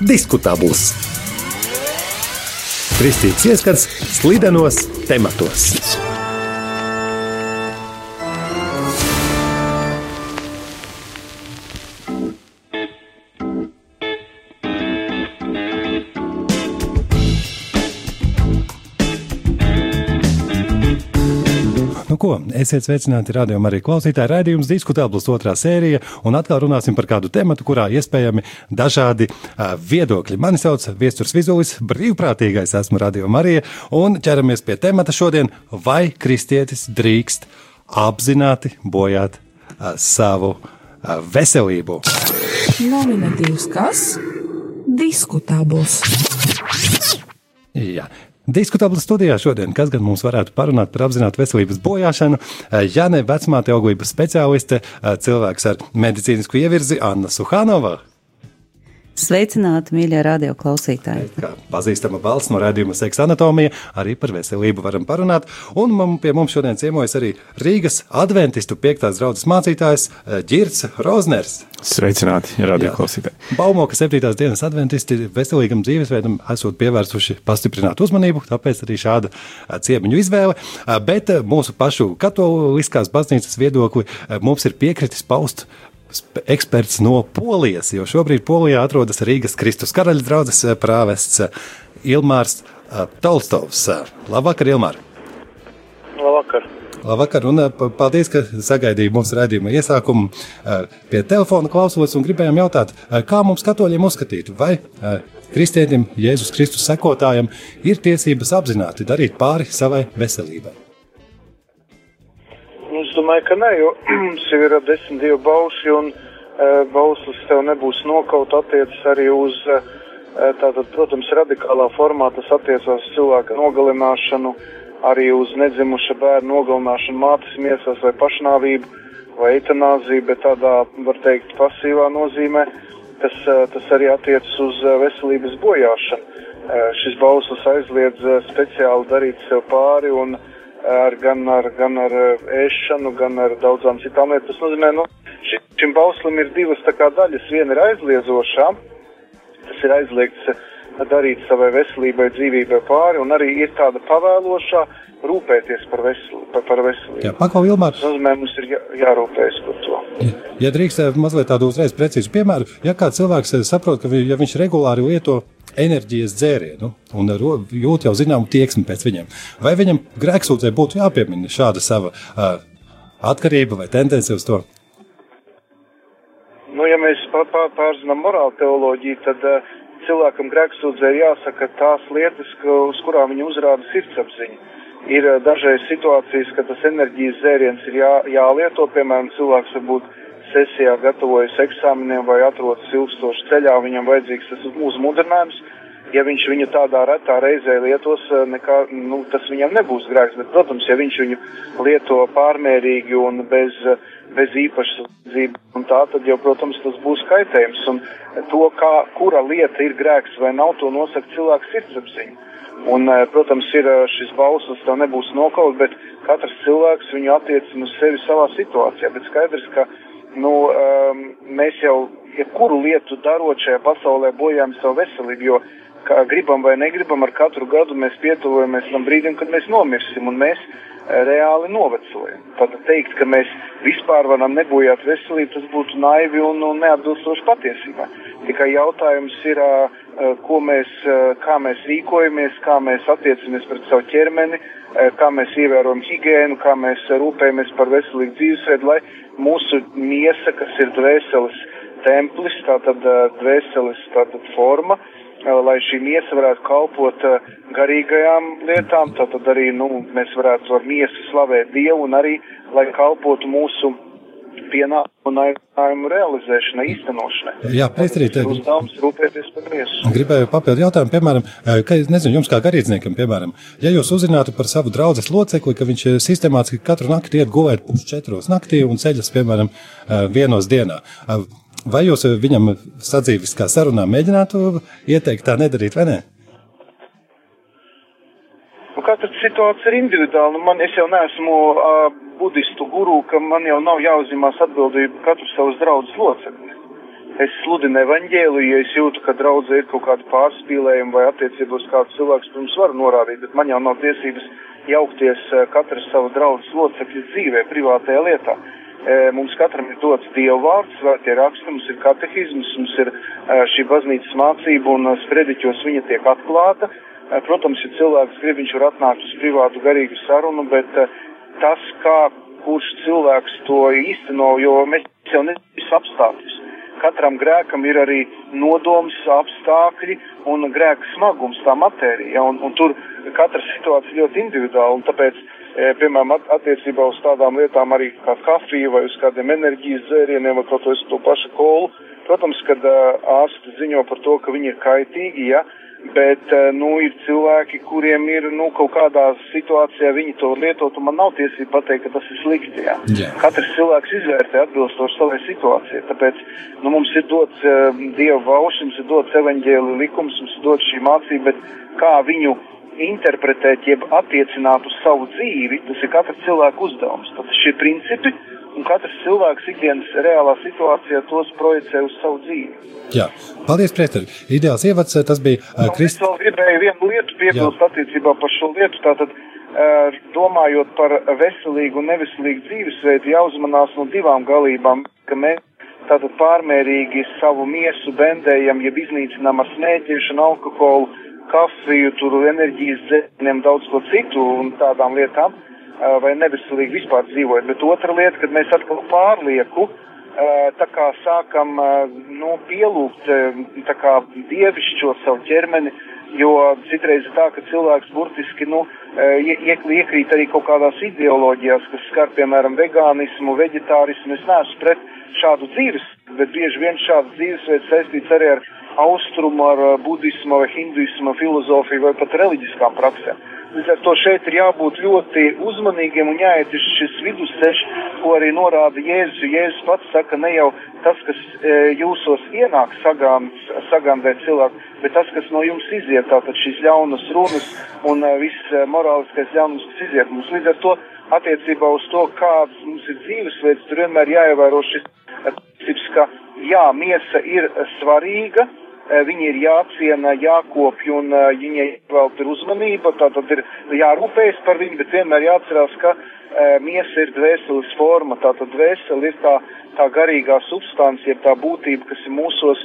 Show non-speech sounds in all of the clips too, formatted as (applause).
diskutabls. Kristīgs ieskats slidenos tematos. Esiet sveicināti radio arī klausītāji. Raidījums diskutābls otrā sērija, un atkal runāsim par kādu tematu, kurā iespējami dažādi uh, viedokļi. Mani sauc Viesturs Vizulis, brīvprātīgais esmu radio Marija, un ķeramies pie temata šodien, vai kristietis drīkst apzināti bojāt uh, savu uh, veselību. Nominatīvs kas? Diskutabls. Jā. Diskutabla studijā šodien, kas gan mums varētu parunāt par apzinātu veselības bojāšanu, ja ne vecmāte auglības speciāliste, cilvēks ar medicīnisku ievirzi Anna Suhanova. Sveicināti, mīļie radio klausītāji. Kā pazīstama balss no redzējuma seksa anatomija, arī par veselību varam parunāt. Un man, pie mums šodien ciemojas arī Rīgas adventistu piektās draudzes mācītājs Girts Rozners. Sveicināti, radio klausītāji. Baumo, ka septītās dienas adventisti veselīgam dzīvesveidam esot pievērsuši pastiprināt uzmanību, tāpēc arī šāda ciemiņu izvēle. Bet mūsu pašu katoliskās baznīcas viedokli mums ir piekritis paust eksperts no Polijas, jo šobrīd Polijā atrodas Rīgas Kristus karaļa draugs prāvests Ilmārs Tolstovs. Labvakar, Ilmār! Labvakar! Labvakar, un paldies, ka sagaidīja mūsu redzējuma iesākumu. Pie telefona klausos un gribējām jautāt, kā mums katoļiem uzskatīt, vai kristietim, Jēzus Kristus sekotājam, ir tiesības apzināti darīt pāri savai veselībai. Domāju, ka nē, jo (clears throat) mums ir desmit dievu bauši un uh, bauslis tev nebūs nokaut attiecas arī uz, uh, tātad, protams, radikālā formā tas attiecās cilvēka nogalināšanu, arī uz nedzimuša bērnu nogalināšanu mātes miesās vai pašnāvību vai eitanāziju, bet tādā, var teikt, pasīvā nozīmē, tas, tas arī attiecas uz veselības bojāšanu. Šis bauslis aizliedz speciāli darīt sev pāri un uh, ar, gan, ar, gan ar ēšanu, gan ar daudzām citām lietām. Tas nozīmē, nu, šim, šim bauslim ir divas kā daļas. Viena ir aizliedzošā, tas ir aizliegts darīt savai veselībai, dzīvībai pāri, un arī ir tāda pavēlošā rūpēties par, vesel, par, par veselību. Jā, paklau Vilmār. Tas nozīmē, mums ir jā, jārūpējas par to. Ja, ja drīkst mazliet tādu uzreiz precīzu piemēru, ja kāds cilvēks saprot, ka vi, ja viņš regulāri lieto enerģijas dzērienu un jūt jau zināmu tieksmi pēc viņiem. Vai viņam grēksūdzē būtu jāpiemina šāda sava uh, atkarība vai tendence uz to? Nu, ja mēs pār, pār, pārzinām morālu teoloģiju, tad uh, cilvēkam grēksūdzē jāsaka tās lietas, uz kurām viņa uzrāda sirdsapziņa. Ir uh, dažreiz situācijas, ka tas enerģijas dzēriens ir jā, jālieto, piemēram, cilvēks varbūt sesijā gatavojas eksāmeniem vai atrodas ilgstoši ceļā, viņam vajadzīgs tas uzmudrinājums. Ja viņš viņu tādā retā reizē lietos, nekā, nu, tas viņam nebūs grēks, bet, protams, ja viņš viņu lieto pārmērīgi un bez, bez īpašas dzīves un tā, tad jau, protams, tas būs kaitējums. Un to, kā, kura lieta ir grēks vai nav, to nosaka cilvēks sirdsapziņa. Un, protams, ir šis bauslis, tā nebūs nokaut, bet katrs cilvēks viņu attiecina uz sevi savā situācijā. Bet skaidrs, ka nu, um, mēs jau jebkuru lietu darot šajā pasaulē bojājam savu veselību, jo kā gribam vai negribam, ar katru gadu mēs pietuvojamies tam brīdim, kad mēs nomirsim un mēs reāli novecojam. Pat teikt, ka mēs vispār varam nebojāt veselību, tas būtu naivi un, un neatbilstoši patiesībai. Tikai jautājums ir, ko mēs, kā mēs rīkojamies, kā mēs attiecamies pret savu ķermeni, kā mēs ievērojam higiēnu, kā mēs rūpējamies par veselīgu dzīvesveidu, lai mūsu miesa, kas ir dvēseles templis, tātad dvēseles tātad forma, lai šī miesa varētu kalpot garīgajām lietām, tātad arī, nu, mēs varētu ar miesu slavēt Dievu un arī, lai kalpotu mūsu pienākumu un aicinājumu realizēšanai, īstenošanai. Jā, priekšstāvīt. Uzdevums rūpēties par miesu. Gribēju papildu jautājumu, piemēram, ka, nezinu, jums kā garīdzniekam, piemēram, ja jūs uzzinātu par savu draudzes locekli, ka viņš sistemātiski katru nakti iet gulēt pus četros naktī un ceļas, piemēram, vienos dienā. Vai jūs viņam sadzīviskā sarunā mēģinātu ieteikt tā nedarīt, vai ne? Katra situācija ir individuāla. Nu, man, es jau neesmu uh, budistu guru, ka man jau nav jāuzņemās atbildība katru savus draugus locekli. es sludinu evaņģēliju, ja es jūtu, ka draudzē ir kaut kāda pārspīlējuma vai attiecībos kāds cilvēks, protams, var norādīt, bet man jau nav tiesības jaukties katras savu draudzes locekļu dzīvē, privātajā lietā. Mums katram ir dots Dieva vārds, svētie raksti, mums ir katehisms, mums ir šī baznīcas mācība un sprediķos viņa tiek atklāta. Protams, ja cilvēks grib, viņš var atnākt uz privātu garīgu sarunu, bet tas, kā kurš cilvēks to īsteno, jo mēs jau nevis apstākļus katram grēkam ir arī nodoms, apstākļi un grēka smagums, tā matērija. Un, un tur katra situācija ļoti individuāla. Un tāpēc, e, piemēram, at, attiecībā uz tādām lietām arī kā kafija vai uz kādiem enerģijas dzērieniem vai kaut ko to pašu kolu, protams, kad ārsti ziņo par to, ka viņi ir kaitīgi, ja, bet, eh, nu, ir cilvēki, kuriem ir, nu, kaut kādā situācijā viņi to lietot, un man nav tiesība pateikt, ka tas ir slikti, jā. jā. Katrs cilvēks izvērtē atbilstoši savai situācijai, tāpēc, nu, mums ir dots uh, Dieva vauši, mums ir dots evaņģēli likums, mums ir dots šī mācība, bet kā viņu interpretēt, jeb attiecināt uz savu dzīvi, tas ir katra cilvēka uzdevums. Tad šie principi, un katrs cilvēks ikdienas reālā situācijā tos projicē uz savu dzīvi. Jā, paldies, Priester. Ideāls ievads, eh, tas bija uh, Kristus. Es vēl gribēju vienu lietu piebilst attiecībā par šo lietu, tātad uh, domājot par veselīgu un neveselīgu dzīvesveidu, jāuzmanās no divām galībām, ka mēs tātad pārmērīgi savu miesu bendējam, ja iznīcinām ar smēķēšanu, alkoholu, kafiju, tur enerģijas dzērieniem, daudz ko citu un tādām lietām vai neveselīgi vispār dzīvojot. Bet otra lieta, kad mēs atkal pārlieku, tā kā sākam, nu, pielūgt, tā kā dievišķot savu ķermeni, jo citreiz ir tā, ka cilvēks burtiski, nu, iekrīt arī kaut kādās ideoloģijās, kas skar, piemēram, vegānismu, veģetārismu. Es neesmu pret šādu dzīves, bet bieži vien šāds dzīvesveids saistīts arī ar austrumu, ar budismu vai hinduismu filozofiju vai pat reliģiskām praksēm. Līdz ar to šeit ir jābūt ļoti uzmanīgiem un jāiet uz šis vidusceļš, ko arī norāda Jēzus. Jēzus pats saka, ne jau tas, kas e, jūsos ienāk sagandēt cilvēku, bet tas, kas no jums iziet, tātad šīs ļaunas runas un e, viss e, morāliskais ļaunums, kas iziet mums. Līdz ar to attiecībā uz to, kāds mums ir dzīvesveids, tur vienmēr jāievēro šis princips, ka jā, miesa ir svarīga, viņi ir jāciena, jākopj un eh, viņai vēl ir uzmanība, tātad ir jārūpējas par viņu, bet vienmēr jāatcerās, ka eh, miesa ir dvēseles forma, tātad dvēsele ir tā, tā garīgā substance, jeb tā būtība, kas ir mūsos,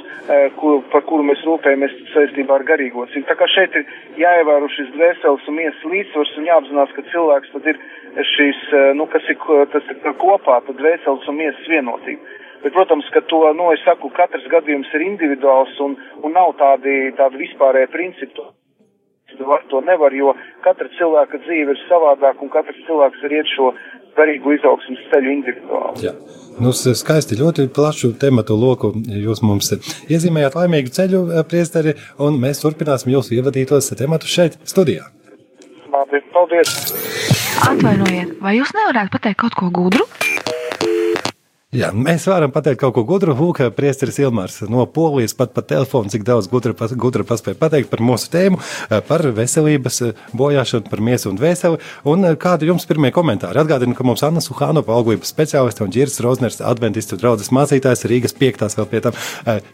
kur, par kuru mēs rūpējamies saistībā ar garīgo cīņu. Tā kā šeit ir jāievēro šis dvēseles un miesas līdzsvars un jāapzinās, ka cilvēks tad ir šīs, nu, kas ir, tas ir kopā, tad dvēseles un miesas vienotība. Bet, protams, ka to, nu, es saku, katrs gadījums ir individuāls un, un nav tādi, tādi vispārēji principi. Var to nevar, jo katra cilvēka dzīve ir savādāka un katrs cilvēks var iet šo garīgu izaugsmas ceļu individuāli. Jā. Nu, skaisti, ļoti plašu tematu loku jūs mums iezīmējāt laimīgu ceļu, eh, priesteri, un mēs turpināsim jūsu ievadītos tematus šeit, studijā. Labi, paldies! Atvainojiet, vai jūs nevarētu pateikt kaut ko gudru? Jā, mēs varam pateikt kaut ko gudru. Lūk, Priesteris Ilmārs no Polijas pat pa telefonu, cik daudz gudra, gudra paspēja pateikt par mūsu tēmu, eh, par veselības eh, bojāšanu, par miesu un dvēseli. Un eh, kādi jums pirmie komentāri? Atgādinu, ka mums Anna Suhāno palgojības speciāliste un Ģirs Rozners adventistu draudzes mācītājs Rīgas piektās vēl pie tam.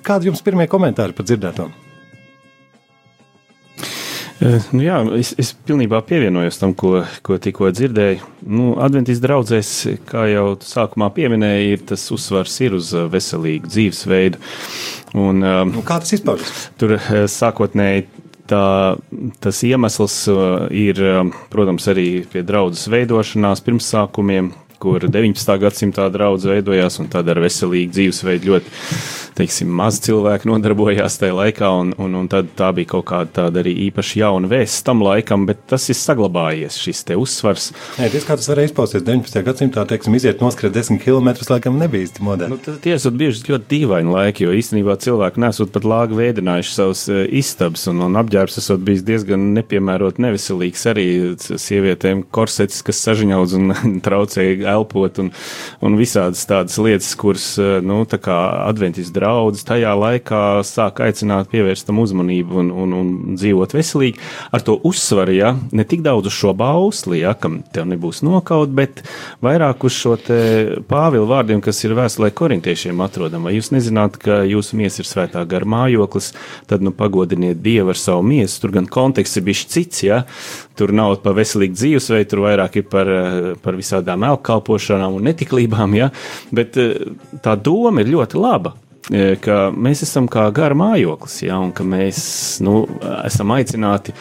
Kādi jums pirmie komentāri par dzirdēto? Nu jā, es, es pilnībā pievienojos tam, ko, ko tikko dzirdēju. Nu, Adventīs draudzēs, kā jau sākumā pieminēja, ir tas uzsvars ir uz veselīgu dzīvesveidu. Un, nu, kā tas izpaužas? Tur sākotnēji tā, tas iemesls ir, protams, arī pie draudzes veidošanās pirmsākumiem, kur 19. gadsimtā draudz veidojās, un tad ar veselīgu dzīvesveidu ļoti, teiksim, maz cilvēku nodarbojās tajā laikā, un, un, un tad tā bija kaut kāda tāda arī īpaši jauna vēsts tam laikam, bet tas ir saglabājies, šis te uzsvars. Nē, tas kā tas var izpausties 19. gadsimtā, teiksim, iziet noskrēt 10 km, laikam nebija īsti modē. Nu, tie esat bieži ļoti dīvaini laiki, jo īstenībā cilvēki nesot pat lāgu veidinājuši savus uh, istabas, un, un apģērbs esot bijis diezgan nepiemērot neveselīgs arī sievietēm korsets, kas sažiņaudz un (laughs) traucēja elpot un, un visādas tādas lietas, kuras, nu, tā kā adventis draudz tajā laikā sāk aicināt pievērst tam uzmanību un, un, un dzīvot veselīgi ar to uzsvaru, ja, ne tik daudz uz šo bausli, ja, kam tev nebūs nokaut, bet vairāk uz šo te pāvilu vārdiem, kas ir vēstulē korintiešiem atrodam. Vai jūs nezināt, ka jūsu miesa ir svētā gara mājoklis, tad nu pagodiniet Dievu ar savu miesu. Tur gan konteksts ir bijis cits, ja, tur nav par veselīgu dzīvesveidu, tur vairāk ir par, par visādām elkalpošanām un netiklībām, ja, bet tā doma ir ļoti laba ka mēs esam kā gara mājoklis, ja, un ka mēs nu, esam aicināti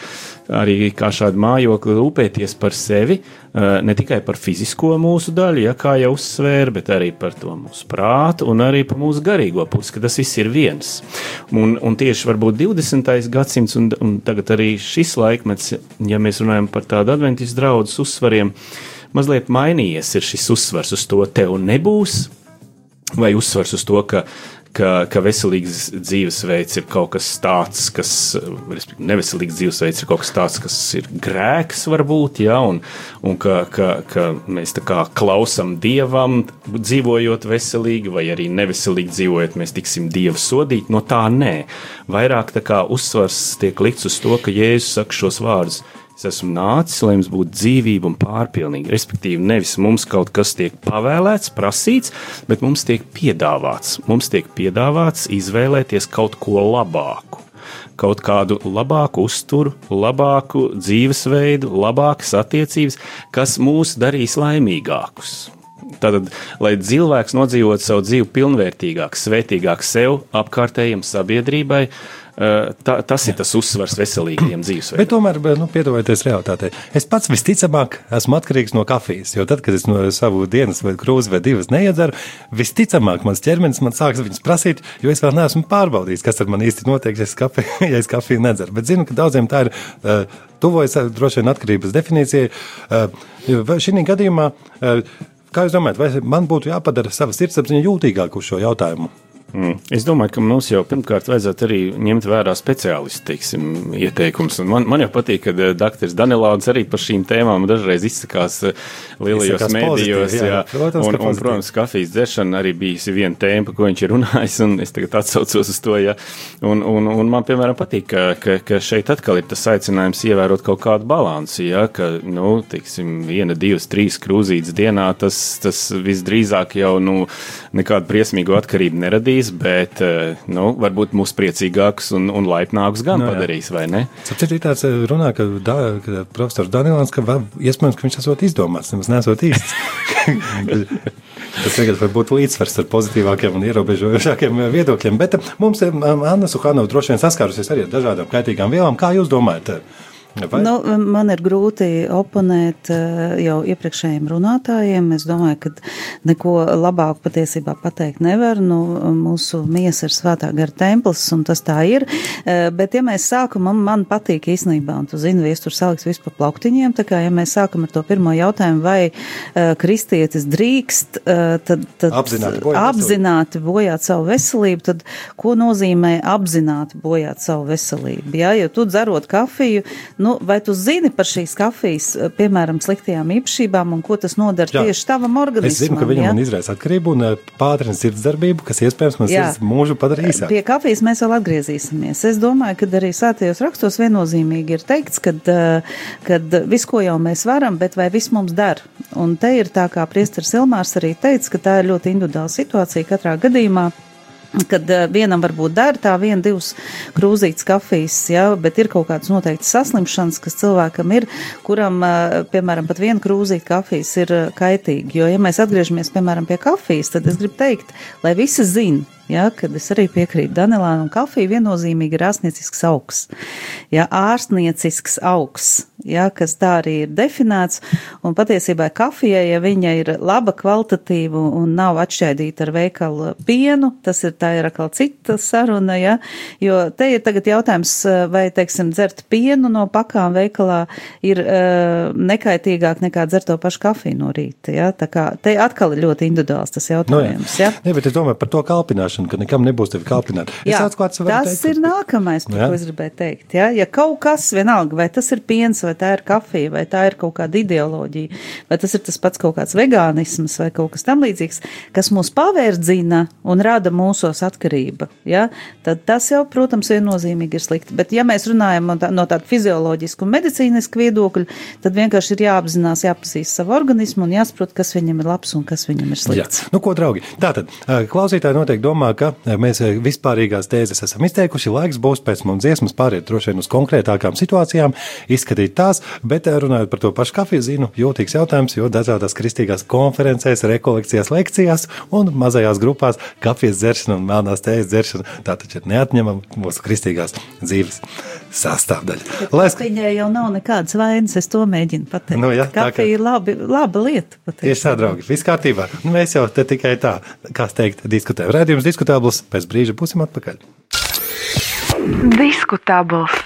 arī kā šādi mājokli rūpēties par sevi, ne tikai par fizisko mūsu daļu, ja kā jau uzsvēra, bet arī par to mūsu prātu un arī par mūsu garīgo pusi, ka tas viss ir viens. Un, un tieši varbūt 20. gadsimts un, un tagad arī šis laikmets, ja mēs runājam par tādu adventīstu draudu uzsvariem, mazliet mainījies šis uzsvars uz to, tev nebūs, vai uzsvars uz to, ka ka, ka veselīgs dzīvesveids ir kaut kas tāds, kas, respektīvi, neveselīgs dzīvesveids ir kaut kas tāds, kas ir grēks, varbūt, ja, un, un ka, ka, ka mēs tā kā klausam dievam, dzīvojot veselīgi, vai arī neveselīgi dzīvojot, mēs tiksim dievu sodīt. No tā nē. Vairāk tā kā uzsvars tiek likts uz to, ka Jēzus saka šos vārdus Es esmu nācis, lai jums būtu dzīvība un pārpilnīga. Respektīvi, nevis mums kaut kas tiek pavēlēts, prasīts, bet mums tiek piedāvāts. Mums tiek piedāvāts izvēlēties kaut ko labāku. Kaut kādu labāku uzturu, labāku dzīvesveidu, labākas attiecības, kas mūs darīs laimīgākus. Tātad, lai cilvēks nodzīvotu savu dzīvi pilnvērtīgāk, svētīgāk sev, apkārtējiem, sabiedrībai, uh, tā, tas ir tas uzsvars veselīgiem (clears throat) dzīvesveidiem. Bet tomēr, nu, piedalieties realitātei. Es pats visticamāk esmu atkarīgs no kafijas, jo tad, kad es no savu dienas vai krūzi vai divas neiedzeru, visticamāk mans ķermenis man sāks viņas prasīt, jo es vēl neesmu pārbaudījis, kas tad man īsti notiek, ja es kafiju, (laughs) ja es kafiju nedzeru. Bet zinu, ka daudziem tā ir. Uh, Tuvojas droši vien atkarības definīcijai. Uh, šī gadījumā, uh, kā jūs domājat, vai man būtu jāpadara sava sirdsapziņa jūtīgāk uz šo jautājumu? Mm. Es domāju, ka mums jau pirmkārt vajadzētu arī ņemt vērā speciālistu teiksim, ieteikumus. Man, man jau patīk, ka eh, dr. Danilāns arī par šīm tēmām dažreiz izsakās eh, lielajos mēdījos. Jā, jā. Protams, un, un, protams, kafijas dzeršana arī bijusi viena tēma, ko viņš ir runājis, un es tagad atsaucos uz to. Ja. Un, un, un man, piemēram, patīk, ka, ka, ka šeit atkal ir tas aicinājums ievērot kaut kādu balansu, ja, ka, nu, teiksim, viena, divas, trīs krūzītes dienā, tas, tas visdrīzāk jau, nu, nekādu briesmīgu atkarību neradīs nepadarīs, bet eh, nu, varbūt mūs priecīgākus un, un laipnākus gan no, nu jā. padarīs, vai ne? Sapratu, tāds eh, runā, ka, da, ka profesors Danilans, ka vēl, iespējams, ka viņš esot izdomāts, nemaz nesot īsts. (laughs) Tas tagad var būt līdzsvars ar pozitīvākiem un ierobežojošākiem viedokļiem, bet eh, mums Anna Suhanova droši vien saskārusies arī ar dažādām kaitīgām vielām. Kā jūs domājat? Vai? Nu, man ir grūti oponēt eh, jau iepriekšējiem runātājiem. Es domāju, ka neko labāku patiesībā pateikt nevar. Nu, mūsu miesa ir svētā gara templis, un tas tā ir. Eh, bet, ja mēs sākam, man, man patīk īstenībā, un tu zini, viestur saliks visu pa plauktiņiem, tā kā, ja mēs sākam ar to pirmo jautājumu, vai uh, kristietis drīkst, tad, tad apzināti bojāt, apzināti bojāt savu veselību, tad ko nozīmē apzināti bojāt savu veselību? Ja, jo tu dzerot kafiju, Nu, vai tu zini par šīs kafijas, eh, piemēram, sliktajām īpašībām un ko tas nodara Jā. tieši tavam organismam? Es zinu, ka viņa ja? izraisa atkarību un eh, pātrina sirdsdarbību, kas iespējams man sirds mūžu padara īsāk. Pie kafijas mēs vēl atgriezīsimies. Es domāju, ka arī svētajos rakstos viennozīmīgi ir teikts, ka eh, viss, ko jau mēs varam, bet vai viss mums dar. Un te ir tā, kā priesteris Ilmārs arī teica, ka tā ir ļoti individuāla situācija katrā gadījumā kad uh, vienam varbūt dara tā viena, divas krūzītes kafijas, ja, bet ir kaut kādas noteiktas saslimšanas, kas cilvēkam ir, kuram, uh, piemēram, pat viena krūzīte kafijas ir uh, kaitīga. Jo, ja mēs atgriežamies, piemēram, pie kafijas, tad es gribu teikt, lai visi zina, ja, kad es arī piekrītu Danilānam, kafija viennozīmīgi ir ārstniecisks augs. Ja, ārstniecisks augs, ja, kas tā arī ir definēts, un patiesībā kafija, ja viņa ir laba kvalitatīva un nav atšķaidīta ar veikalu pienu, tas ir tā ir atkal cita saruna, ja, jo te ir tagad jautājums, vai, teiksim, dzert pienu no pakām veikalā ir uh, nekaitīgāk nekā dzert to pašu kafiju no rīta, ja, tā kā te atkal ir ļoti individuāls tas jautājums, no, jā. ja. Ne, bet es domāju par to kalpināšanu ka nekam nebūs tevi kalpināt. Jā, atklāt, tas teikt, ir nākamais, par jā? ko es gribēju teikt. Jā? Ja kaut kas vienalga, vai tas ir piens, vai vai tā ir kafija, vai tā ir kaut kāda ideoloģija, vai tas ir tas pats kaut kāds vegānisms vai kaut kas tam līdzīgs, kas mūs pavērdzina un rada mūsos atkarība, ja, tad tas jau, protams, viennozīmīgi ir slikti. Bet, ja mēs runājam no, tā, no tāda fizioloģiska un medicīniska viedokļa, tad vienkārši ir jāapzinās, jāpazīst savu organismu un jāsaprot, kas viņam ir labs un kas viņam ir slikts. Jā. Nu, ko, draugi? Tātad, klausītāji noteikti domā, ka mēs vispārīgās tēzes esam izteikuši. Laiks būs pēc mums dziesmas pāriet droši vien uz konkrētākām situācijām, izskatīt tās, bet runājot par to pašu kafiju, zinu, jūtīgs jautājums, jo dažādās kristīgās konferencēs, rekolekcijās, lekcijās un mazajās grupās kafijas dzeršana un melnās tējas dzeršana tā taču ir neatņemama mūsu kristīgās dzīves sastāvdaļa. Lai es... Viņai jau nav nekādas vainas, es to mēģinu pateikt. Nu, ja, Kafija ka... ir labi, laba lieta. Tieši tā, draugi, viss kārtībā. Nu, mēs jau te tikai tā, kā teikt, diskutējam. Rādījums diskutabls, pēc brīža būsim atpakaļ. Diskutabls.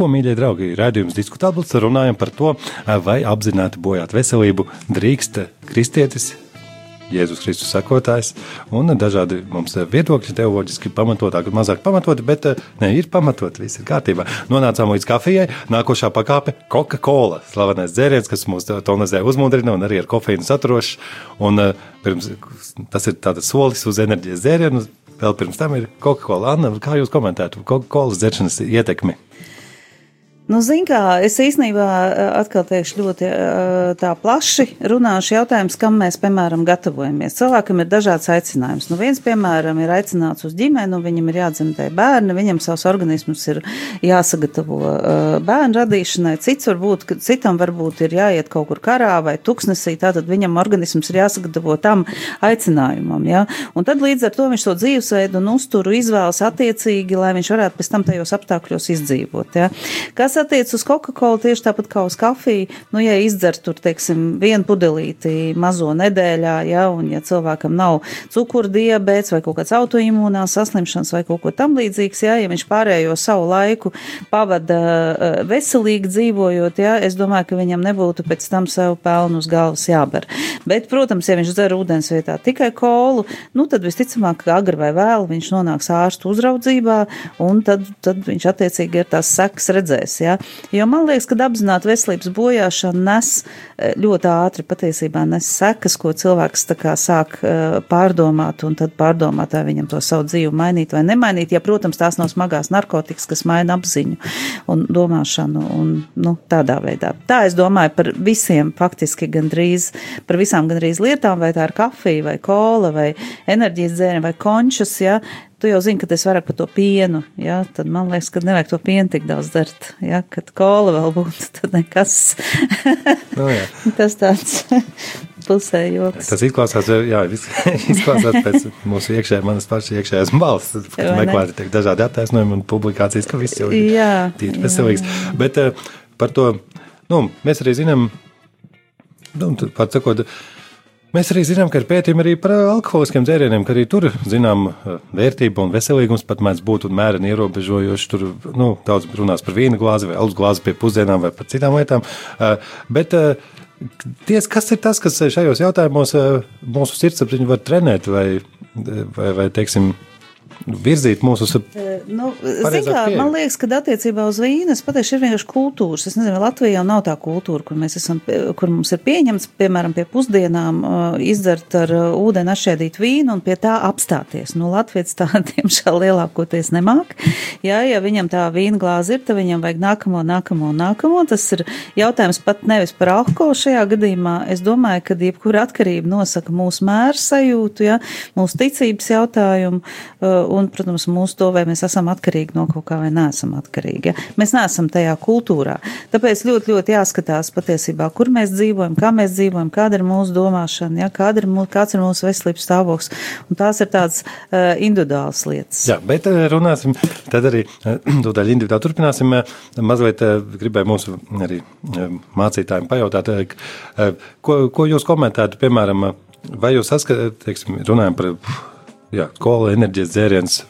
Ko, mīļie draugi, redzējums diskutabls runājam par to, vai apzināti bojāt veselību drīkst kristietis Jēzus Kristus sekotājs, un dažādi mums viedokļi teoloģiski pamatotāk, mazāk pamatoti, bet ne, ir pamatoti, viss ir kārtībā. Nonācām līdz kafijai, nākošā pakāpe - Coca-Cola, slavenais dzēriens, kas mūs tonizē uzmundrina un arī ar kofeīnu saturošs. Un pirms, tas ir tāds solis uz enerģijas dzērienu, vēl pirms tam ir Coca-Cola. Anna, kā jūs komentētu Coca-Cola dzeršanas ietekmi? Nu, zin kā, es īstenībā atkal teikšu ļoti tā plaši runāšu jautājums, kam mēs, piemēram, gatavojamies. Cilvēkam ir dažāds aicinājums. Nu, viens, piemēram, ir aicināts uz ģimeni, viņam ir jādzimtē bērni, viņam savs organisms ir jāsagatavo bērnu radīšanai. Cits varbūt, citam varbūt ir jāiet kaut kur karā vai tuksnesī, tātad viņam organisms ir jāsagatavo tam aicinājumam, ja? Un tad līdz ar to viņš to dzīvesveidu un uzturu izvēlas attiecīgi, lai viņš varētu pēc tam tajos apstākļos izdzīvot, ja? Kas attiec uz Coca-Cola tieši tāpat kā uz kafiju, nu, ja izdzer tur, teiksim, vienu pudelīti mazo nedēļā, ja, un ja cilvēkam nav cukura diabēts vai kaut kāds autoimūnās saslimšanas vai kaut ko tam līdzīgs, ja, ja viņš pārējo savu laiku pavada eh, veselīgi dzīvojot, ja, es domāju, ka viņam nebūtu pēc tam sev pelnu uz galvas jāber. Bet, protams, ja viņš dzer ūdens vietā tikai kolu, nu, tad visticamāk, ka agri vai vēl viņš nonāks ārstu uzraudzībā, un tad, tad viņš attiecīgi ir tās sekas redzēs, ja. Jo man liekas, ka apzināta veselības bojāšana nes e, ļoti ātri patiesībā nes sekas, ko cilvēks kā sāk e, pārdomāt un tad pārdomāt, vai viņam to savu dzīvi mainīt vai nemainīt. Ja, protams, tās nav smagās narkotikas, kas maina apziņu un domāšanu un, nu, tādā veidā. Tā es domāju par visiem faktiski gandrīz, par visām gandrīz lietām, vai tā ir kafija vai kola vai enerģijas dzērieni vai končas, ja, tu jau zini, ka es vairāk par to pienu, ja, tad man liekas, ka nevajag to pienu tik daudz dart, ja, kad kola vēl būtu, (laughs) tad nekas. Nu, jā. (laughs) Tas tāds (laughs) pusē joks. Tas izklausās, jā, izklausās pēc mūsu iekšējā, manas pašas iekšējās balss, kad meklēti tiek dažādi attaisnojumi un publikācijas, ka viss jau ir tīri veselīgs. Bet uh, par to, nu, mēs arī zinām, nu, par sakot, Mēs arī zinām, ka ir pētījumi arī par alkoholiskiem dzērieniem, ka arī tur zinām vērtība un veselīgums pat mēdz būt un mēreni ierobežojoši. Tur nu, daudz runās par vīna glāzi vai alus glāzi pie pusdienām vai par citām lietām. Bet ties, kas ir tas, kas šajos jautājumos mūsu sirdsapziņu var trenēt vai, vai, vai teiksim, virzīt mūsu uz nu, kā, man liekas, ka attiecībā uz vīnu es pateikšu, ir vienkārši kultūras. Es nezinu, Latvijā nav tā kultūra, kur, esam, kur mums ir pieņemts, piemēram, pie pusdienām izdzert ar ūdeni atšķēdīt vīnu un pie tā apstāties. Nu, Latvijas tā, (laughs) diemžēl, lielākoties nemāk. Jā, ja viņam tā vīna glāze ir, tad viņam vajag nākamo, nākamo, nākamo. Tas ir jautājums pat nevis par alkoholu šajā gadījumā. Es domāju, ka jebkura atkarība nosaka mūsu mēru sajūtu, ja, mūsu ticības jautājumu un, protams, mūsu to, vai mēs esam atkarīgi no kaut kā vai neesam atkarīgi. Ja? Mēs neesam tajā kultūrā. Tāpēc ļoti, ļoti jāskatās patiesībā, kur mēs dzīvojam, kā mēs dzīvojam, kāda ir mūsu domāšana, ja? kāda ir, mūsu, kāds ir mūsu veselības stāvoklis. Un tās ir tādas uh, individuālas lietas. Jā, bet runāsim tad arī (clears throat) tūdaļ individuāli turpināsim. Mazliet gribēju mūsu arī mācītājiem pajautāt, ko, ko jūs komentētu, piemēram, vai jūs saskatāt, teiksim, runājam par jā, kola, enerģijas dzēriens,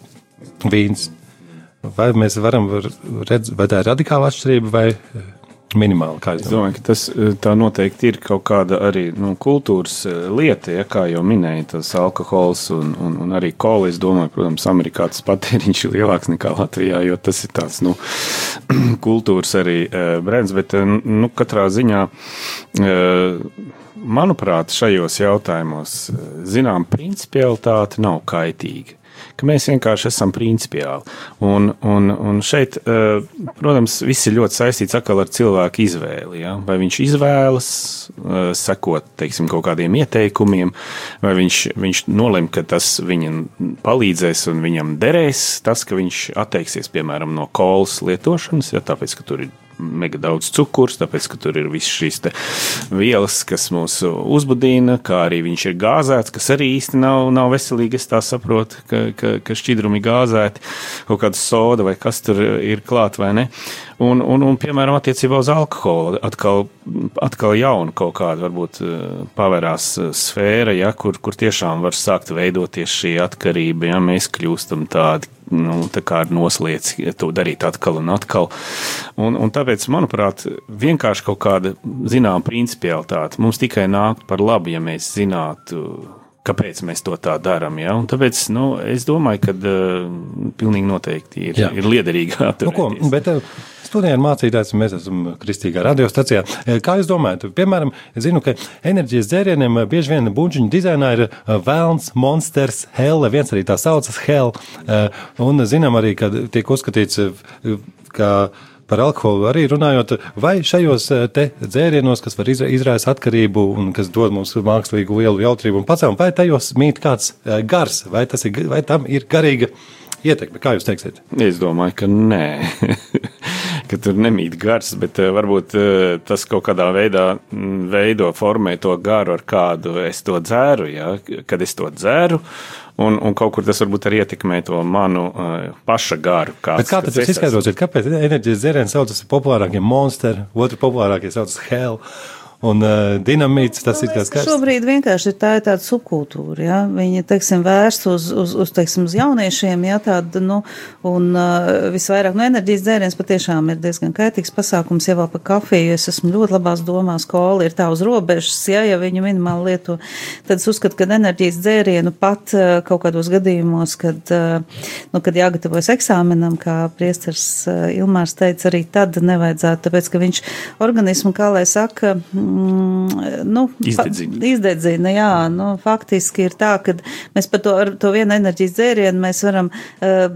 vīns. Vai mēs varam redzēt, vai tā ir radikāla atšķirība vai minimāli? Es domāju, ka tas tā noteikti ir kaut kāda arī nu, kultūras lieta, ja, kā jau minēja, tas alkohols un, un, un arī kola. Es domāju, protams, Amerikā tas patēriņš ir lielāks nekā Latvijā, jo tas ir tāds nu, (clears throat) kultūras arī brands, bet nu, katrā ziņā. Manuprāt, šajos jautājumos zinām principialitāte nav kaitīga ka mēs vienkārši esam principiāli. Un, un, un šeit, eh, protams, viss ir ļoti saistīts ar cilvēku izvēli. Ja? Vai viņš izvēlas eh, sekot teiksim, kaut kādiem ieteikumiem, vai viņš, viņš nolem, ka tas viņam palīdzēs un viņam derēs, tas, ka viņš atteiksies piemēram no kolas lietošanas, ja, tāpēc, ka tur ir mega daudz cukurs, tāpēc, ka tur ir visas šīs vielas, kas mūs uzbudina, kā arī viņš ir gāzēts, kas arī īsti nav, nav veselīgi. Es tā saprotu, ka, ka, ka šķidrumi gāzēti, kaut kāda soda vai kas tur ir klāt vai ne. Un, un, un piemēram, attiecībā uz alkoholu, atkal, atkal jauna kaut kāda varbūt pavērās sfēra, ja, kur, kur tiešām var sākt veidoties šī atkarība, ja mēs kļūstam tādi nu, tā kā ar noslieci to darīt atkal un atkal. Un, un tāpēc, manuprāt, vienkārši kaut kāda zināma principialitāte mums tikai nāk par labu, ja mēs zinātu, kāpēc mēs to tā darām. Ja? Un tāpēc nu, es domāju, ka uh, pilnīgi noteikti ir, Jā. ir liederīgi. Nu, ko, bet, uh, Studijā mācītājs, mēs esam kristīgā radiostacijā. Eh, kā jūs domājat, piemēram, es zinu, ka enerģijas dzērieniem eh, bieži vien buļbuļsaktas dizainā ir eh, vēlns, monsters, hell, viens arī tā saucas hell. Un zinām arī, ka tiek uzskatīts, ka par alkoholu arī runājot, vai šajos eh, te dzērienos, kas var izraisīt atkarību un kas dod mums mākslīgu lielu jautrību un pacēlumu, vai tajos mīt kāds eh, gars, vai, ir, vai tam ir garīga ietekme? Kā jūs teiksiet? Es domāju, ka nē. (laughs) ka tur nemīt gars, bet uh, varbūt uh, tas kaut kādā veidā mm, veido, formē to garu, ar kādu es to dzēru. Ja? Kad es to dzēru, un, un kaut kur tas varbūt arī ietekmē to manu uh, paša garu. Kāds, bet kā tad jūs izskaidrosiet, kāpēc enerģijas dzēriens saucas populārākie monsteri, otru populārākie saucas hell? Un uh, dinamīts. Tas nu, ir tas, kas šobrīd vienkārši ir tā, ir tāda subkultūra. Ja? Viņa, teiksim, vērst uz, uz, uz, teiksim, uz jauniešiem, ja tāda, nu, un uh, visvairāk, nu, enerģijas dzēriens patiešām ir diezgan kaitīgs pasākums, jau par kafiju. Es esmu ļoti labās domās, kola ir tā uz robežas, ja, ja viņu minimāli lieto, tad es uzskatu, ka enerģijas dzērienu pat uh, kaut kādos gadījumos, kad, uh, nu, kad jāgatavojas eksāmenam, kā priestars uh, Ilmārs teica, arī tad nevajadzētu, tāpēc, ka viņš organismu, kā lai saka, mm, nu, izdedzina. izdedzina. Jā, nu, faktiski ir tā, ka mēs par to, to vienu enerģijas dzērienu mēs varam uh,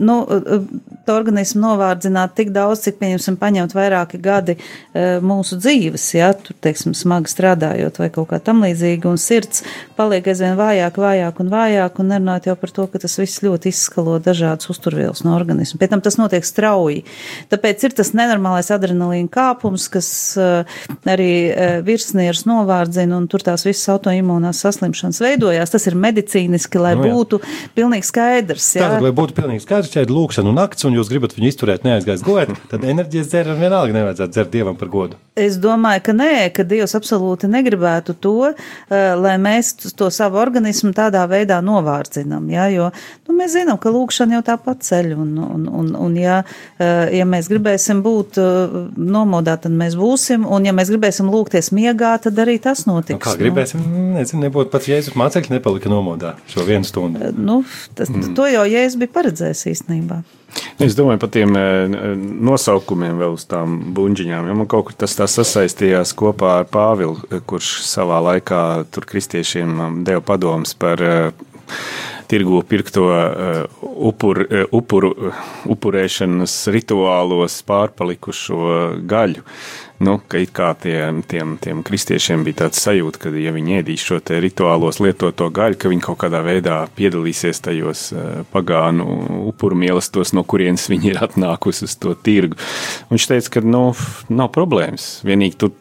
nu, uh, to organismu novārdzināt tik daudz, cik, pieņemsim, paņemt vairāki gadi uh, mūsu dzīves, ja tur, teiksim, smagi strādājot vai kaut kā tam līdzīgi, un sirds paliek aizvien vājāk, vājāk un vājāk, un nerunāt jau par to, ka tas viss ļoti izskalo dažādas uzturvielas no organismu. Pēc tam tas notiek strauji. Tāpēc ir tas nenormālais adrenalīna kāpums, kas arī virsnieris novārdzina un tur tās visas autoimūnās saslimšanas veidojās. Tas ir medicīniski, lai nu, jā. būtu pilnīgi skaidrs. Jā. Tātad, lai būtu pilnīgi skaidrs, ja ir lūkšana un nakts un jūs gribat viņu izturēt neaizgājis gulēt, tad enerģijas dzērienu vienalga nevajadzētu dzert dievam par godu. Es domāju, ka nē, ka Dievs absolūti negribētu to, e, lai mēs to savu organismu tādā veidā novārdzinam. Jā, jo nu, mēs zinām, ka lūkšana jau tāpat ceļ. Un, un, un, un ja, e, ja mēs gribēsim būt nomodā, tad mēs būsim. Un ja mēs gribēsim lūgt lūgties miegā, tad arī tas notiks. Nu, kā gribēsim, nezinu, nebūtu pats Jēzus mācekļi nepalika nomodā šo vienu stundu. Eh, nu, tas, mm. To jau Jēzus bija paredzējis īstenībā. Es domāju par tiem eh, nosaukumiem vēl uz tām buļģiņām. Ja man kaut kur tas sasaistījās kopā ar Pāvilu, kurš savā laikā tur kristiešiem um, deva padomus par tirgu pirkto upur, upuru, upurēšanas rituālos pārpalikušo gaļu. Nu, ka it kā tie, tiem, tiem kristiešiem bija tāds sajūta, ka, ja viņi ēdīs šo rituālos lietoto gaļu, ka viņi kaut kādā veidā piedalīsies tajos uh, pagānu upuru mīlestos, no kurienes viņi ir atnākusi uz to tirgu. Viņš teica, ka nu, nav problēmas. Vienīgi tu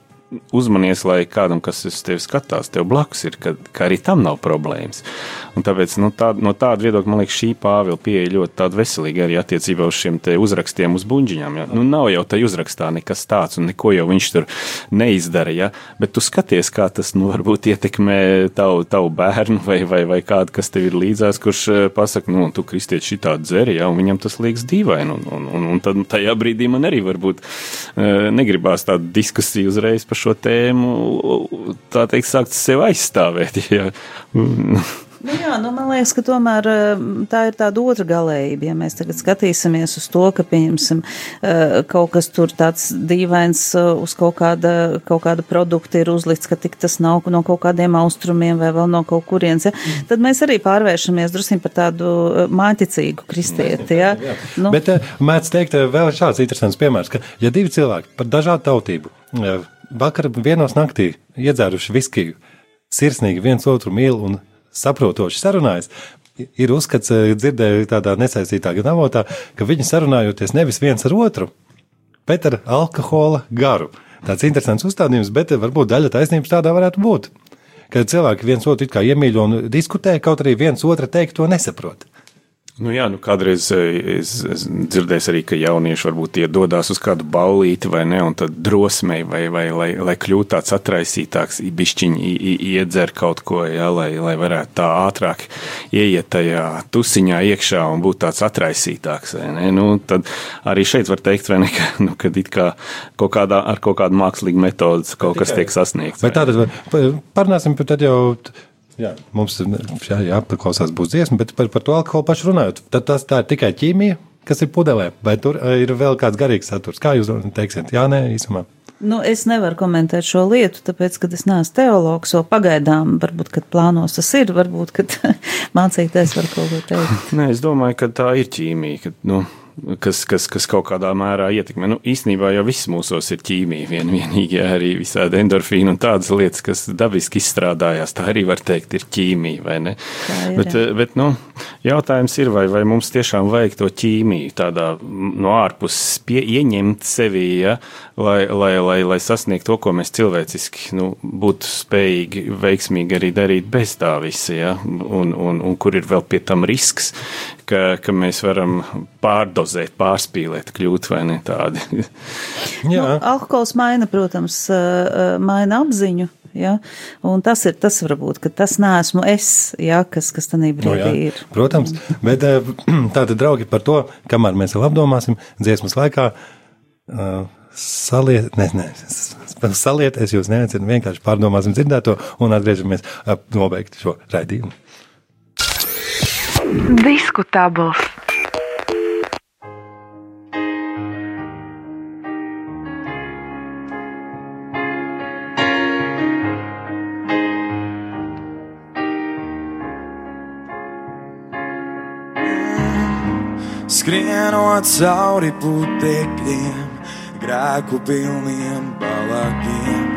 uzmanies, lai kādam, kas uz tevi skatās, tev blakus ir, ka, ka arī tam nav problēmas. Un tāpēc nu, tā, no tāda viedokļa man liekas, šī Pāvila pieeja ļoti veselīga arī attiecībā uz šiem uzrakstiem uz buļģiņām. Ja? Nu, nav jau tajā uzrakstā nekas tāds, un neko jau viņš tur neizdara. Ja? Bet tu skaties, kā tas nu, varbūt ietekmē tavu, tavu bērnu vai, vai, vai kādu, kas tev ir līdzās, kurš eh, pasakā, nu, tu kristieši šitā dzeri, ja? un viņam tas liekas dīvaini. Un, un, un, un tad tajā brīdī man arī varbūt uh, negribās tādu diskusiju uzreiz par šo tēmu, tā teikt, sākt sev aizstāvēt. (laughs) Ja. Nu jā, nu man liekas, ka tomēr eh, tā ir tāda otra galējība. Ja mēs tagad skatīsimies uz to, ka, pieņemsim, eh, kaut kas tur tāds dīvains eh, uz kaut kāda, kaut kāda produkta ir uzlikts, ka tik tas nav no kaut kādiem austrumiem vai vēl no kaut kurienes, ja, tad mēs arī pārvēršamies drusim par tādu māticīgu kristieti. Ja. Nu. Bet mēdz teikt, vēl šāds interesants piemērs, ka ja divi cilvēki par dažādu tautību vakar vienos naktī iedzēruši viskiju, sirsnīgi viens otru mīl un saprotoši sarunājas, ir uzskats, eh, dzirdēju tādā nesaistītā avotā, ka viņi sarunājoties nevis viens ar otru, bet ar alkohola garu. Tāds interesants uzstādījums, bet varbūt daļa taisnības tādā varētu būt. Kad cilvēki viens otru iemīļo un diskutē, kaut arī viens otra teikt to nesaprot. Nu jā, nu kādreiz eh, es, es dzirdēju arī, ka jaunieši varbūt iedodas uz kādu baulīti vai ne, un tad drosmei vai, vai lai, lai kļūtu tāds atraisītāks, bišķiņi iedzer kaut ko, jā, lai, lai varētu tā ātrāk ieiet tajā tusiņā iekšā un būt tāds atraisītāks. Nu, tad arī šeit var teikt, vai ne, ka, nu, kad it kā kaut kādā, ar kaut kādu mākslīgu metodu kaut kas tiek sasniegts. Vai tātad parunāsim par tad jau Jā, mums jā, jāpaklausās būs dziesma, bet par, par to alkoholu pašu runājot, tad tas tā ir tikai ķīmija, kas ir pudelē, vai tur eh, ir vēl kāds garīgs saturs? Kā jūs teiksiet? Jā, nē, īsumā. Nu, es nevaru komentēt šo lietu, tāpēc, ka es neesmu teologs, o pagaidām, varbūt, kad plānos tas ir, varbūt, kad (laughs) mācīties var kaut ko teikt. Nē, es domāju, ka tā ir ķīmija, ka, nu, kas, kas, kas kaut kādā mērā ietekmē. Nu, īstenībā jau viss mūsos ir ķīmija, vien, vienīgi arī visādi endorfīni un tādas lietas, kas dabiski izstrādājās. Tā arī var teikt, ir ķīmija, vai ne? ir, bet, jā. bet nu, jautājums ir, vai, vai mums tiešām vajag to ķīmiju tādā no ārpuses pie, ieņemt sevī, ja, lai, lai, lai, lai sasniegtu to, ko mēs cilvēciski nu, būtu spējīgi veiksmīgi arī darīt bez tā visa, ja, un, un, un kur ir vēl pie tam risks, ka, ka mēs varam pārdozēt, pārspīlēt, kļūt vai ne tādi. (laughs) Nu, alkohols maina, protams, uh, maina apziņu. Ja? Un tas ir tas, varbūt, ka tas neesmu es, ja? kas, kas tādā brīdī Nu, jā, ir. Protams, bet eh, (clears throat) tātad, draugi, par to, kamēr mēs vēl apdomāsim, dziesmas laikā. Uh, Saliet, ne, ne, saliet, es jūs neaicinu, vienkārši pārdomāsim dzirdēto un atgriežamies uh, nobeigt šo raidījumu. Diskutabls. Skrienot cauri putekļiem, grēku pilniem balagiem,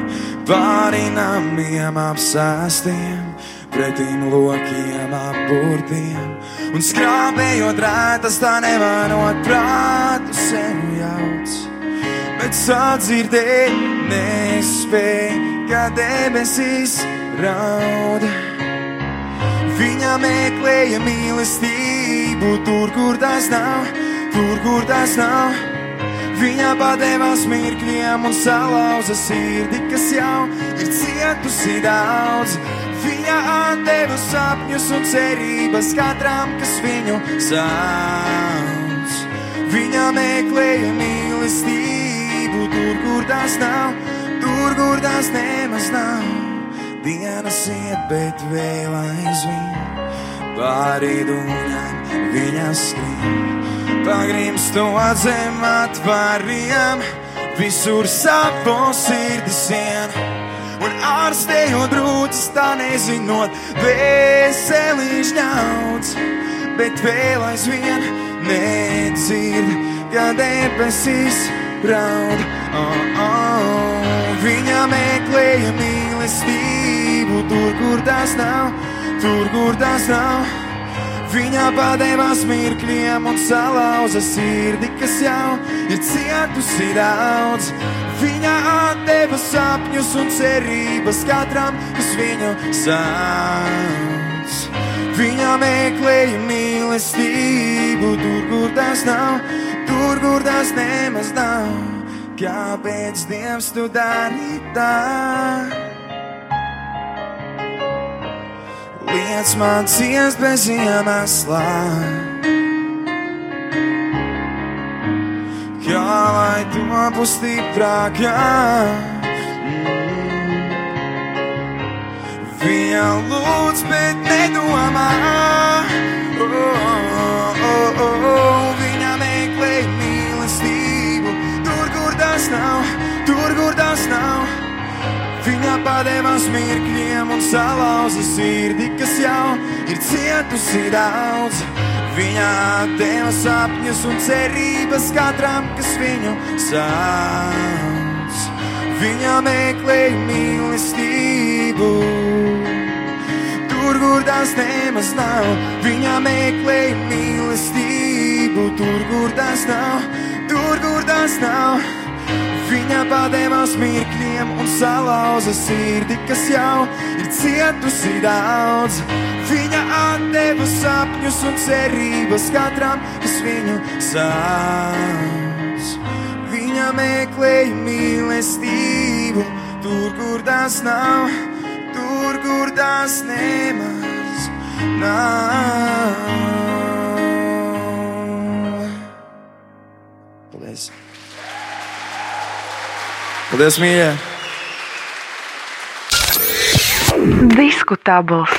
pāri namiem apsēstiem, pretim lokiem apburtiem, un skrāpējot rētas tā nevainot prātu sev jauc. Bet sadzirdēt nespēj, kā debesīs raud. Viņa meklēja mīlestību tur, kur tas nav, tur, kur tas nav. Viņa padevās mirkļiem un salauza sirdi, kas jau ir cietusi daudz. Viņa atdeva sapņus un cerības katram, kas viņu sauc. Viņa meklēja mīlestību tur, kur tas nav, tur, kur tas nemaz nav. Dienas iet, bet vēl aizvien pāri dūņām viņa skrien. Pagrimstot zem atvāriem, visur sapo sirdis sien. Un ārstējot brūcis, tā nezinot, veselīši ņauts, bet vēl aizvien nedzird, kā debesīs raud. Oh, oh, viņa meklēja mīlestību tur, kur tas nav, tur, kur tas nav. Viņa padevās mirkļiem un salauza sirdi, kas jau ir cietusi daudz. Viņa atdeva sapņus un cerības katram, kas viņu sauc. Viņa meklēja mīlestību tur, kur tas nav, tur, kur tas nemaz nav. Kāpēc Dievs tu dari tā? Liec man ciest bez iemeslā. Kā lai topu stiprākā? Viņa lūdz, bet nedomā. Oh, oh, oh, oh. Viņa meklē mīlestību tur, kur tas nav, tur, kur tas nav. Viņa padevās mirkļiem un salauza sirdi, kas jau ir cietusi daudz. Viņa deva sapņus un cerības katram, kas viņu sauc. Viņa meklēja mīlestību. Tur, kur tas nemaz nav, viņa meklēja mīlestību. Tur, kur tas nav, tur, kur tas nav. Viņa padevās mirkļiem un salauza sirdi, kas jau ir cietusi daudz. Viņa atdeva sapņus un cerības katram, kas viņu sauc. Viņa meklēja mīlestību tur, kur tas nav, tur, kur tas nemaz nav. Paldies! Paldies, mīļie! Diskutabls.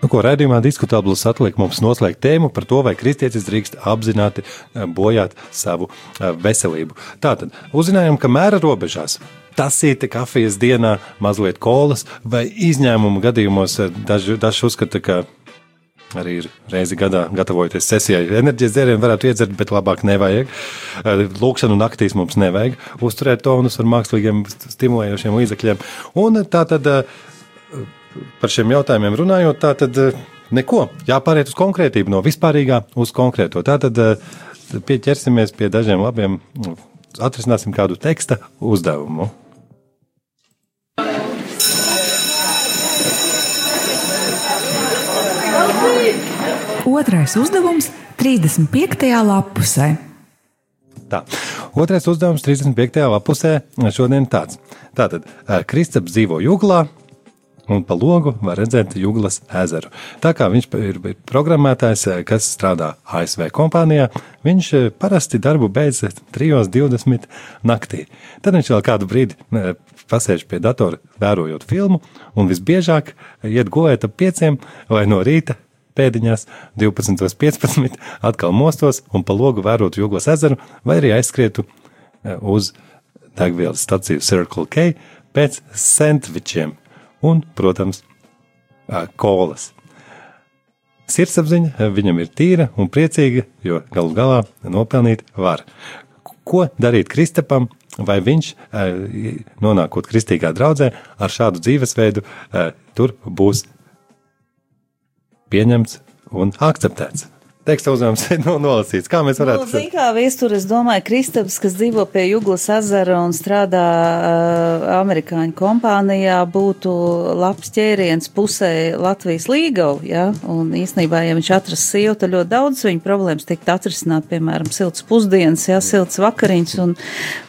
Nu, ko raidījumā diskutabls atliek mums noslēgt tēmu par to, vai kristietis drīkst apzināti eh, bojāt savu eh, veselību. Tātad uzzinājām, ka mēra robežās. tasīte kafijas dienā, mazliet kolas, vai izņēmumu gadījumos eh, daži, daži uzskata, ka arī ir reizi gadā gatavojoties sesijai. Enerģijas dzērienu varētu iedzert, bet labāk nevajag. Lūkšanu naktīs mums nevajag uzturēt tonus ar mākslīgiem stimulējošiem līdzekļiem. Un tā tad par šiem jautājumiem runājot, tā tad neko. Jāpāriet uz konkrētību no vispārīgā uz konkrēto. Tā tad pieķersimies pie dažiem labiem, atrisināsim kādu teksta uzdevumu. Otrais uzdevums - 35. lapusē. Tā. Otrais uzdevums 35. lapusē šodien tāds. Tātad Kristaps dzīvo Juglā, un pa logu var redzēt Juglas ezeru. Tā kā viņš ir programmētājs, kas strādā ASV kompānijā, viņš parasti darbu beidz 3.20 naktī. Tad viņš vēl kādu brīdi pasēž pie datora, vērojot filmu, un visbiežāk iet gulēt ap 5 vai no rīta pēdiņās, 12.15. atkal mostos un pa logu vērotu Juglas ezeru, vai arī aizskrietu uz degvielas staciju Circle K pēc sandvičiem un, protams, kolas. Sirdsapziņa viņam ir tīra un priecīga, jo galu galā nopelnīt var. Ko darīt Kristapam, vai viņš, nonākot kristīgā draudzē, ar šādu dzīvesveidu tur būs pieņemts un akceptēts? Teksta uzdevums ir (laughs) no, nolasīts. Kā mēs varētu to darīt? Kā viestur, es domāju, Kristaps, kas dzīvo pie Juglas ezera un strādā uh, amerikāņu kompānijā, būtu labs ķēriens pusē Latvijas līgavu, ja? Un īstenībā, ja viņš atrast sievu, tad ļoti daudz viņa problēmas tikt atrisināt, piemēram, silts pusdienas, ja, silts vakariņas un,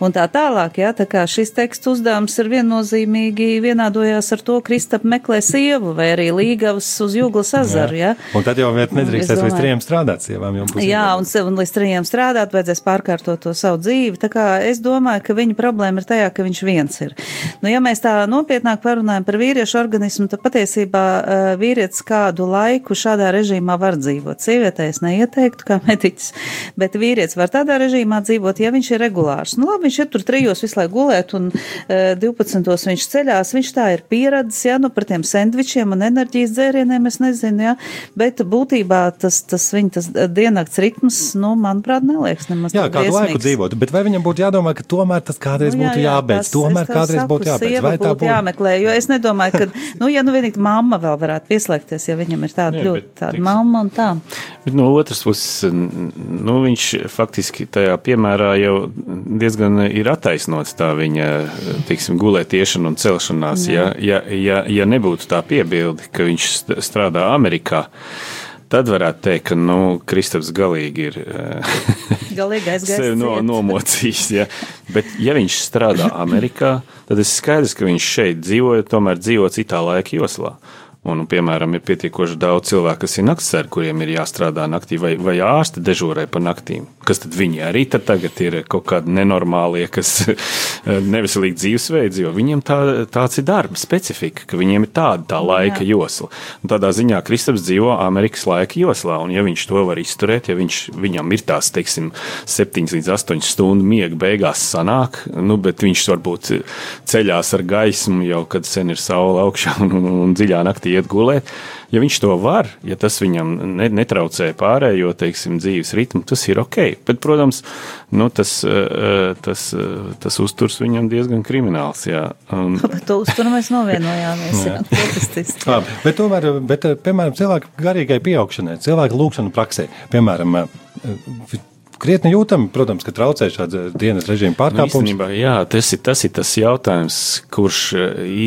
un tā tālāk, ja? Tā kā šis teksta uzdevums ir viennozīmīgi vienādojās ar to, Kristap meklē sievu vai arī līgavas uz Juglas ezeru, ja? Un tad jau nedrīkstēs līdz trim strādāt strādāt sievām. Jā, un, un līdz trījiem strādāt, vajadzēs pārkārtot to savu dzīvi. Tā kā es domāju, ka viņa problēma ir tajā, ka viņš viens ir. Nu, ja mēs tā nopietnāk parunājam par vīriešu organismu, tad patiesībā uh, vīrietis kādu laiku šādā režīmā var dzīvot. Sievietē es neieteiktu kā (laughs) mediķis, bet vīrietis var tādā režīmā dzīvot, ja viņš ir regulārs. Nu, labi, viņš ir tur trijos visu laiku gulēt un uh, 12. viņš ceļās, viņš tā ir pieredzis, jā, nu par tiem sendvičiem un enerģijas dzērieniem es nezinu, jā, bet būtībā tas, tas viņa tas diennakts ritms, nu, manuprāt, neliekas nemaz jā, kādu briesmīgs. laiku dzīvot, bet vai viņam būtu jādomā, ka tomēr tas kādreiz nu, jā, būtu jābeidz, tas, tomēr kādreiz būtu jābeidz, vai tā būtu? jāmeklē, jo es nedomāju, ka, nu, ja nu vienīgi mamma vēl varētu pieslēgties, ja viņam ir tāda jā, ļoti bet, tāda tiks, mamma un tā. Bet no otras puses, nu, viņš faktiski tajā piemērā jau diezgan ir attaisnots tā viņa, teiksim, gulētiešana un celšanās, jā. ja, ja, ja, ja nebūtu tā piebildi, ka viņš strādā Amerikā tad varētu teikt, ka nu, Kristaps galīgi ir (laughs) galīgi sevi no, nomocījis. Ja. Bet, ja viņš strādā Amerikā, tad ir skaidrs, ka viņš šeit dzīvo, tomēr dzīvo citā laika joslā. Un, piemēram, ir pietiekoši daudz cilvēku, kas ir naktsēri, kuriem ir jāstrādā naktī, vai, vai ārsti dežūrē pa naktīm. Kas tad viņi arī tad tagad ir kaut kādi nenormālie, kas neveselīgi dzīvesveidi, jo viņiem tā, tāds ir darba specifika, ka viņiem ir tāda tā laika Jā. josla. Un tādā ziņā Kristaps dzīvo Amerikas laika joslā, un ja viņš to var izturēt, ja viņš, viņam ir tās, teiksim, 7 līdz 8 stundu miega beigās sanāk, nu, bet viņš varbūt ceļās ar gaismu jau, kad sen ir saule augšā un, un, un dziļā naktī iet gulēt. Ja viņš to var, ja tas viņam ne, netraucē pārējo teiksim, dzīves ritmu, tas ir ok. Bet, protams, nu, tas, eh, tas, eh, tas uzturs viņam diezgan krimināls. Jā. Un... (laughs) Par to uzturu mēs novienojāmies. jā, (laughs) jā bet, tomēr, bet, eh, piemēram, cilvēku garīgai pieaugšanai, cilvēku lūkšanu praksē, piemēram, krietni jūtami, protams, ka traucē šāda dienas režīma pārkāpums. Nu, īstenībā, jā, tas ir, tas ir tas jautājums, kurš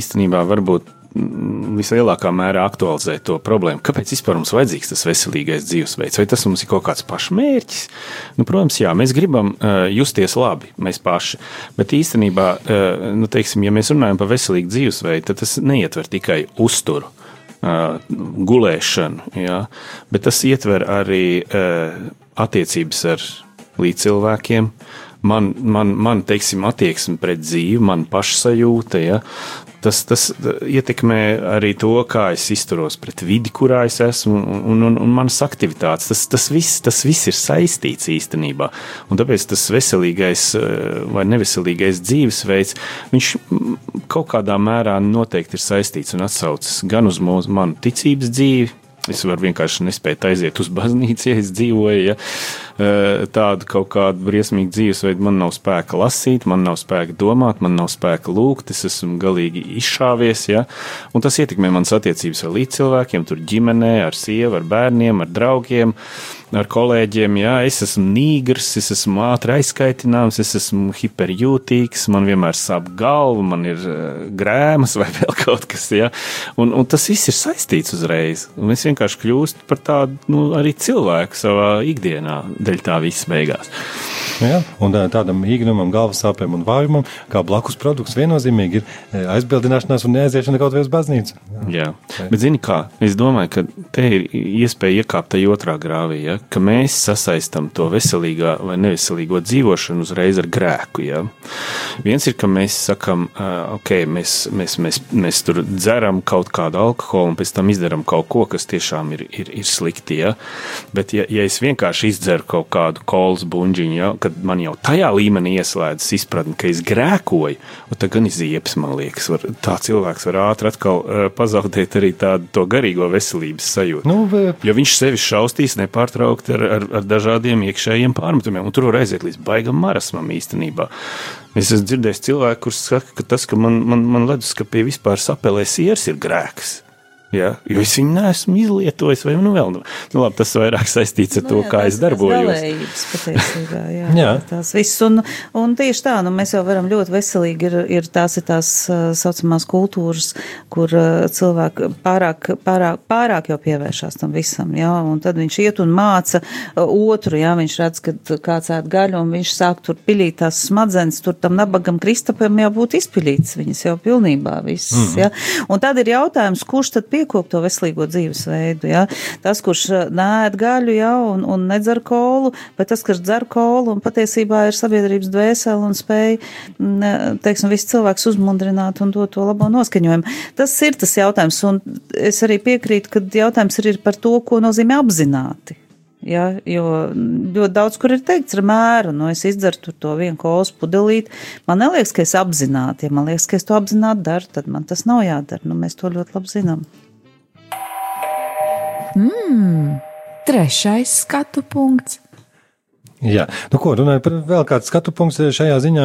īstenībā varbūt vislielākā mērā aktualizē to problēmu. Kāpēc vispār mums vajadzīgs tas veselīgais dzīvesveids? Vai tas mums ir kaut kāds pašmērķis? Nu, protams, jā, mēs gribam uh, justies labi, mēs paši. Bet īstenībā, uh, nu, teiksim, ja mēs runājam par veselīgu dzīvesveidu, tad tas neietver tikai uzturu. Uh, gulēšanu, jā, bet tas ietver arī uh, attiecības ar līdzcilvēkiem, man, man, man teiksim, attieksme pret dzīvi, man pašsajūta, ja, tas, tas ietekmē arī to, kā es izturos pret vidi, kurā es esmu, un, un, un manas aktivitātes. Tas, tas, viss, tas viss ir saistīts īstenībā. Un tāpēc tas veselīgais vai neveselīgais dzīvesveids, viņš kaut kādā mērā noteikti ir saistīts un atsaucas gan uz mūsu, manu ticības dzīvi, Es varu vienkārši nespēt aiziet uz baznīcu, ja es dzīvoju. Ja. Tādu kaut kādu briesmīgu dzīvesveidu man nav spēka lasīt, man nav spēka domāt, man nav spēka lūgt, es esmu galīgi izšāvies. Ja. Un tas ietekmē manas attiecības ar līdzcilvēkiem, tur ģimenē, ar sievu, ar bērniem, ar draugiem. Ar kolēģiem, jā, es esmu nīgrs, es esmu ātri aizskaitināms, es esmu hiperjūtīgs, man vienmēr sāp galva, man ir grēmas vai (laughs) vēl kaut kas, jā. Un, un tas viss ir saistīts uzreiz. Un es vienkārši kļūstu par tādu, nu, arī cilvēku savā ikdienā, dēļ tā viss beigās. Ja, un tādam īgnumam, galvas sāpēm un vājumam, kā blakus produkts, viennozīmīgi ir aizbildināšanās un neaiziešana kaut vai uz baznīcu. Jā, Jā. bet zini kā, es domāju, ka te ir iespēja iekāpt tajā otrā grāvī, ja, ka mēs sasaistam to veselīgā vai neveselīgo dzīvošanu uzreiz ar grēku. Ja. Viens ir, ka mēs sakam, ok, mēs, mēs, mēs, mēs tur dzeram kaut kādu alkoholu un pēc tam izdarām kaut ko, kas tiešām ir, ir, ir slikti. Ja. Bet ja, ja es vienkārši izdzeru kaut kādu kolas buļģiņu, ja, kad man jau tajā līmenī ieslēdzas izpratne, ka es grēkoju, tad gan izieps, man liekas, var, tā cilvēks var ātri atkal uh, pazaudēt arī tādu garīgo veselības sajūtu. Nu, bet... Jo viņš sevi šaustīs nepārtraukti ar, ar, ar dažādiem iekšējiem pārmetumiem, un tur var aiziet līdz baigam marasmam īstenībā. Es esmu dzirdējis cilvēku, kurš saka, ka tas, ka man, man, man leduskapī vispār sapelē sieras, ir grēks. Ja? Jo es viņu neesmu izlietojis, vai nu vēl. Nu, nu, labi, tas vairāk saistīts ar nu, to, jā, kā es darbojos. Patiesībā, (laughs) jā, jā. Tās viss. Un, un tieši tā, nu, mēs jau varam ļoti veselīgi, ir, ir tās ir tās saucamās kultūras, kur cilvēki pārāk, pārāk, pārāk jau pievēršās tam visam, jā, un tad viņš iet un māca otru, jā, viņš redz, ka kāds ēd gaļu, un viņš sāk tur pilīt tās smadzenes, tur tam nabagam Kristapam jau būtu izpilīts, viņas jau pilnībā viss, mm -hmm. jā. Un tad ir jautājums, kurš tad pie piekop to veselīgo dzīvesveidu. Ja? Tas, kurš eh, nēd gaļu ja, un, un nedzer kolu, bet tas, kurš dzer kolu un patiesībā ir sabiedrības dvēseli un spēj, mm, teiksim, visu cilvēks uzmundrināt un dot to labo noskaņojumu. Tas ir tas jautājums, un es arī piekrītu, ka jautājums ir par to, ko nozīmē apzināti. Ja, jo ļoti daudz, kur ir teikts ar mēru, nu es izdzeru to vienu kolas pudelīti. Man neliekas, ka es apzināti, ja man liekas, ka es to apzināti daru, tad man tas nav jādara. Nu, mēs to ļoti labi zinām. Mmm, trešais skatu punkts. Jā, nu ko, runājot par vēl kādu skatu punktu šajā ziņā,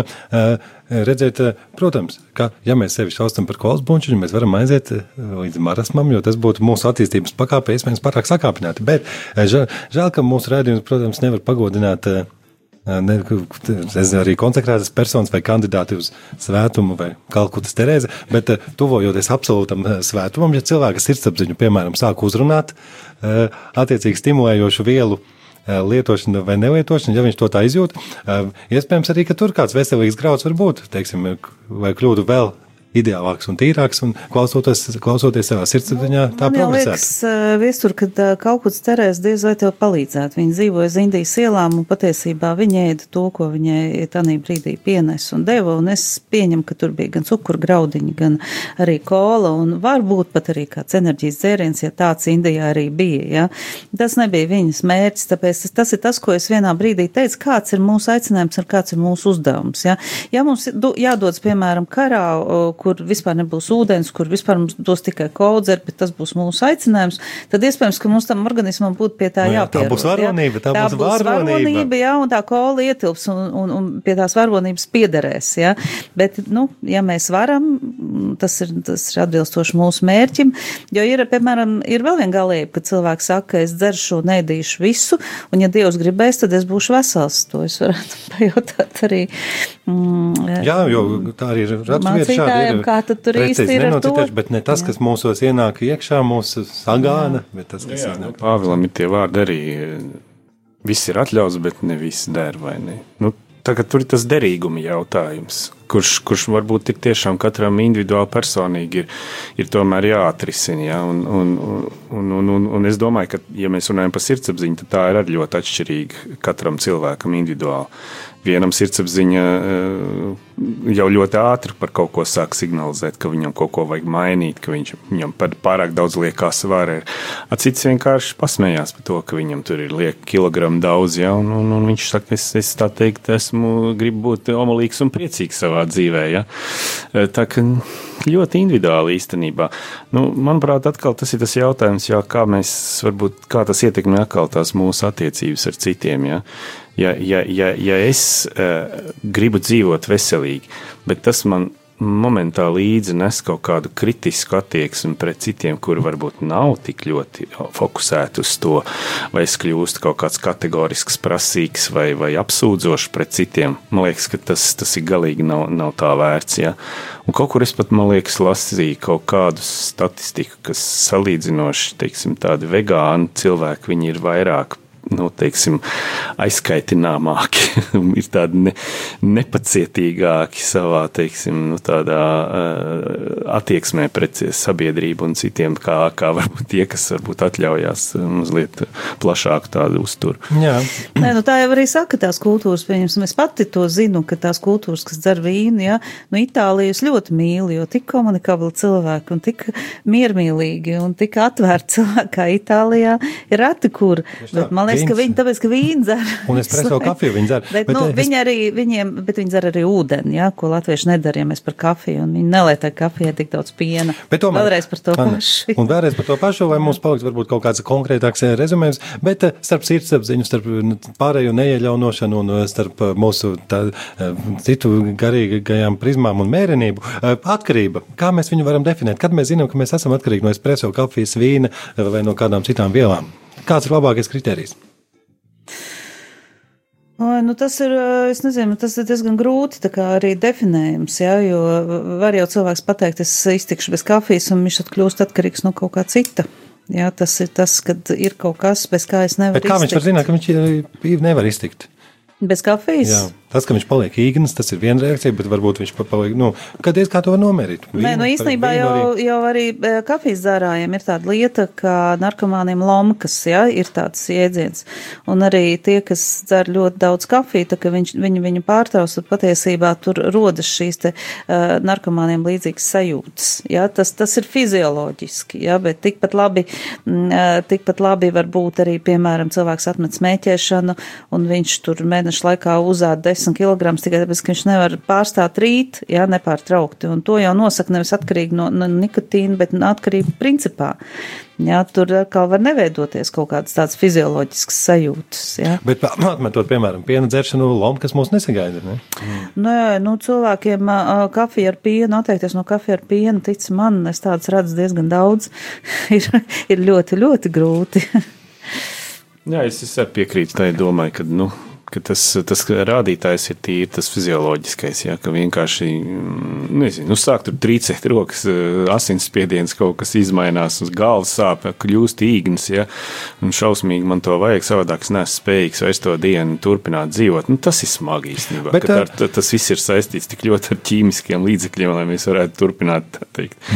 redzēt, protams, ka, ja mēs sevi šaustam par kolas bunčiņu, mēs varam aiziet līdz marasmam, jo tas būtu mūsu attīstības pakāpē, iespējams, pārāk sakāpināti. Bet žēl, žēl ka mūsu rādījums, protams, nevar pagodināt ne, arī konsekrētas personas vai kandidāti uz svētumu vai Kalkutas Terēze, bet tuvojoties absolūtam svētumam, ja cilvēka sirdsapziņu, piemēram, sāk uzrunāt attiecīgi stimulējošu vielu lietošana vai nelietošana, ja viņš to tā izjūt, iespējams arī, tur kāds veselīgs grauds var būt, teiksim, vai kļūdu vēl ideālāks un tīrāks, un klausoties, klausoties savā sirdsapziņā, tā progresē. Liekas, viestur, kad kaut kāds cerēs, diez vai tev palīdzētu. Viņa dzīvoja uz Indijas ielām, un patiesībā viņa ēda to, ko viņai tanī brīdī pienes un deva, un es pieņemu, ka tur bija gan cukurgraudiņi, gan arī kola, un varbūt pat arī kāds enerģijas dzēriens, ja tāds Indijā arī bija, ja. Tas nebija viņas mērķis, tāpēc tas, tas ir tas, ko es vienā brīdī teicu, kāds ir mūsu aicinājums un kāds ir mūsu uzdevums, ja. Ja mums jādodas, piemēram, karā, kur vispār nebūs ūdens, kur vispār mums dos tikai kaudzeri, bet tas būs mūsu aicinājums, tad iespējams, ka mums tam organismam būtu pie tā no, nu jā, jāpierod. Tā būs varonība, tā, tā būs varonība. varonība. Jā, un tā kola ietilps un, un, un pie tās varonības piederēs, jā. Bet, nu, ja mēs varam, tas ir, tas ir atbilstoši mūsu mērķim, jo ir, piemēram, ir vēl viena galība, ka cilvēks saka, ka es dzeršu un ēdīšu visu, un ja Dievs gribēs, tad es būšu vesels. To es varētu (laughs) pajautāt arī. Mm, jā, jo tā arī ir raksturvieta šādi ir kā tur īsti ir to. Bet ne tas, kas mūsos ienāk iekšā, mūsu sagāna, jā. bet tas, kas jā, iznāk. Nu, Pāvilam ir tie vārdi arī, viss ir atļauts, bet ne viss der, vai ne? Nu, tagad tur ir tas derīguma jautājums, kurš, kurš varbūt ir tiešām katram individuāli personīgi ir, ir tomēr jāatrisina, ja? un, un, un, un, un, un es domāju, ka, ja mēs runājam par sirdsapziņu, tad tā ir arī ļoti atšķirīga katram cilvēkam individuāli. Vienam sirdsapziņa eh, jau ļoti ātri par kaut ko sāk signalizēt, ka viņam kaut ko vajag mainīt, ka viņš, viņam pārāk daudz liekās svara. Cits vienkārši pasmējās par to, ka viņam tur ir liek kilogramu daudz, ja, un, un, un viņš saka, es, es tā teikt, esmu, gribu būt omulīgs un priecīgs savā dzīvē, ja. Eh, tā ka ļoti individuāli īstenībā. Nu, manuprāt, atkal tas ir tas jautājums, jā, kā mēs varbūt, kā tas ietekmē atkal tās mūsu attiecības ar citiem, ja ja, ja, ja, ja es uh, gribu dzīvot veselīgi, bet tas man momentā līdzi nes kaut kādu kritisku attieksmi pret citiem, kuri varbūt nav tik ļoti fokusēti uz to, vai es kļūstu kaut kāds kategorisks, prasīgs vai, vai apsūdzošs pret citiem. Man liekas, ka tas, tas ir galīgi nav, nav tā vērts. Ja? Un kaut kur es pat, man liekas, lasīju kaut kādu statistiku, kas salīdzinoši, teiksim, tādi vegāni cilvēki, viņi ir vairāk nu, teiksim, aizskaitināmāki, (laughs) ir tādi ne, nepacietīgāki savā teiksim, nu, tādā, uh, attieksmē pret sabiedrību un citiem, kā, kā varbūt tie, kas varbūt atļaujās mazliet plašāku tādu uzturu. Nē, nu, tā jau arī saka, tās kultūras, pieņemsim, es pati to zinu, ka tās kultūras, kas dzer vīnu, ja, nu, Itālijas ļoti mīlu, jo tik komunikabli cilvēki un tik miermīlīgi un tik atvērti (laughs) cilvēki kā Itālijā ir reti, kur, bet man liekas, ka viņi, tāpēc, ka viņi dzer. Un es preso kafiju viņi dzer. Bet, bet, nu, es... viņi arī, viņiem, bet viņi dzer arī ūdeni, jā, ko latvieši nedara, ja mēs par kafiju, un viņi nelietai kafijai tik daudz piena. Bet tomēr, vēlreiz par to man, pašu. Un vēlreiz par to pašu, lai mums paliks varbūt kaut kāds konkrētāks eh, rezumējums, bet eh, starp sirdsapziņu, starp nu, pārējo neieļaunošanu un eh, starp mūsu tā, citu garīgajām prizmām un mērenību, atkarība, kā mēs viņu varam definēt, kad mēs zinām, ka mēs esam atkarīgi no espreso kafijas, vīna vai no kādām citām vielām. Kāds ir labākais kriterijs? O, nu tas ir, es nezinu, tas ir diezgan grūti arī definējums, jā, jo var jau cilvēks pateikt, es iztikšu bez kafijas, un viņš tad kļūst atkarīgs no kaut kā cita. Jā, tas ir tas, kad ir kaut kas, bez kā es nevaru. Bet kā iztikt. viņš var zināt, ka viņš nevar iztikt? Bez kafijas? Jā. Tas, ka viņš paliek īgnis, tas ir viena reakcija, bet varbūt viņš paliek, nu, kad diez kā to nomērīt. Vīnu, Nē, nu īstenībā jau, arī... jau arī e, kafijas dzērājiem ir tāda lieta, ka narkomāniem lomkas, jā, ir tāds jēdziens. Un arī tie, kas dzer ļoti daudz kafiju, tā ka viņš, viņi viņu pārtrauc, tad patiesībā tur rodas šīs te uh, narkomāniem līdzīgas sajūtas, jā, tas, tas ir fizioloģiski, jā, bet tikpat labi, uh, tikpat labi var būt arī, piemēram, cilvēks atmet smēķēšanu, un viņš tur mēnešu laikā uzāda 10 kg tikai tāpēc, ka viņš nevar pārstāt rīt, jā, nepārtraukti. Un to jau nosaka nevis atkarīgi no, no nikotīna, bet atkarība principā. Jā, tur atkal var neveidoties kaut kādas tādas fizioloģiskas sajūtas. Jā. Bet atmetot, piemēram, piena dzeršanu, lomu, kas mūs nesagaida. Ne? Mm. Nu, jā, nu, cilvēkiem kafija ar pienu, atteikties no kafija ar pienu, tic man, es tādas redzu diezgan daudz, (laughs) ir, ir ļoti, ļoti grūti. (laughs) jā, es, es piekrītu tai domai, ka, nu, ka tas, tas rādītājs ir tīri tas fizioloģiskais, ja, ka vienkārši, mm, nezinu, nu, sāk tur trīcēt rokas, eh, asinsspiediens kaut kas izmainās, uz galvas sāp, kļūst īgnis, ja, un šausmīgi man to vajag, savādāk es neesmu spējīgs vairs to dienu turpināt dzīvot. Nu, tas ir smagi īstenībā, Bet, ar, tas viss ir saistīts tik ļoti ar ķīmiskiem līdzekļiem, lai mēs varētu turpināt.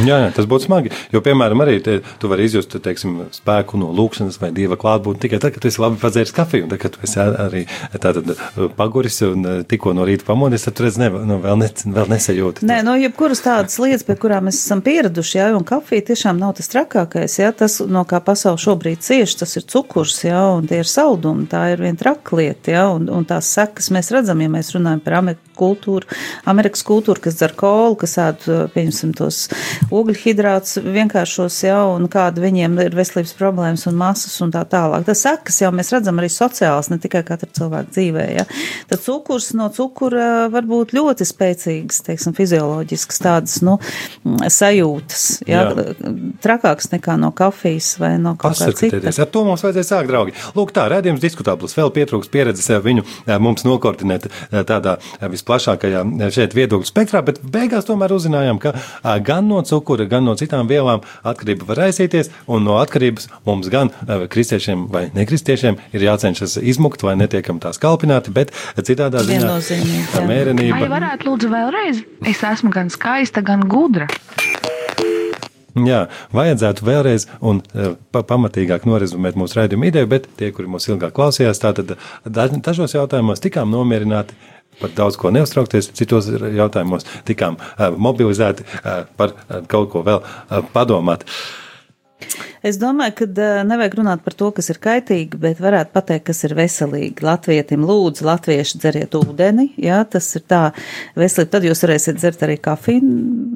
Jā, jā, tas būtu smagi, jo, piemēram, arī te, tu vari izjust, teiksim, spēku no lūkšanas vai dieva klātbūtni tikai tad, kad esi labi padzēris kafiju, un tad, kad esi arī tātad uh, paguris un uh, tikko no rīta pamodies, tad redz, ne, nu, vēl, ne, vēl nesajūti. Nē, nu, jebkuras tādas lietas, pie kurām mēs esam pieraduši, jā, un kafija tiešām nav tas trakākais, jā, tas, no kā pasauli šobrīd cieši, tas ir cukurs, jā, un tie ir saldumi, tā ir viena traklieta, jā, un, un tās sekas mēs redzam, ja mēs runājam par Ameriku kultūru, Amerikas kultūru, kas dzer kolu, kas ēd, uh, pieņemsim, tos ogļhidrātus vienkāršos, jā, un kāda viņiem ir veselības problēmas un masas un tā tālāk. Tas sekas jau mēs redzam arī sociāls, ne tikai katra cilvēka dzīvē. Ja? Tad cukurs no cukura var būt ļoti spēcīgs, teiksim, fizioloģisks tādas, nu, sajūtas, ja? Jā. trakāks nekā no kafijas vai no kaut kā cita. Ar to mums vajadzēja sākt, draugi. Lūk, tā, redzījums diskutābls, vēl pietrūks pieredzes viņu mums nokoordinēt tādā visplašākajā šeit viedokļu spektrā, bet beigās tomēr uzzinājām, ka gan no cukura, gan no citām vielām atkarība var aizsīties, un no atkarības mums gan kristiešiem vai nekristiešiem ir jācenšas izmukt vai netiekam tās kalpināti, bet citādā ziņā tā mērenība. Vai varētu lūdzu vēlreiz? Es esmu gan skaista, gan gudra. Jā, vajadzētu vēlreiz un pa, pamatīgāk norezumēt mūsu raidījumu ideju, bet tie, kuri mūs ilgāk klausījās, tātad dažos jautājumos tikām nomierināti, par daudz ko neuztraukties, citos jautājumos tikām uh, mobilizēti uh, par uh, kaut ko vēl padomāt. Es domāju, ka nevajag runāt par to, kas ir kaitīgi, bet varētu pateikt, kas ir veselīgi. Latvietim lūdzu, latvieši dzeriet ūdeni, jā, tas ir tā veselīgi. Tad jūs varēsiet dzert arī kafiju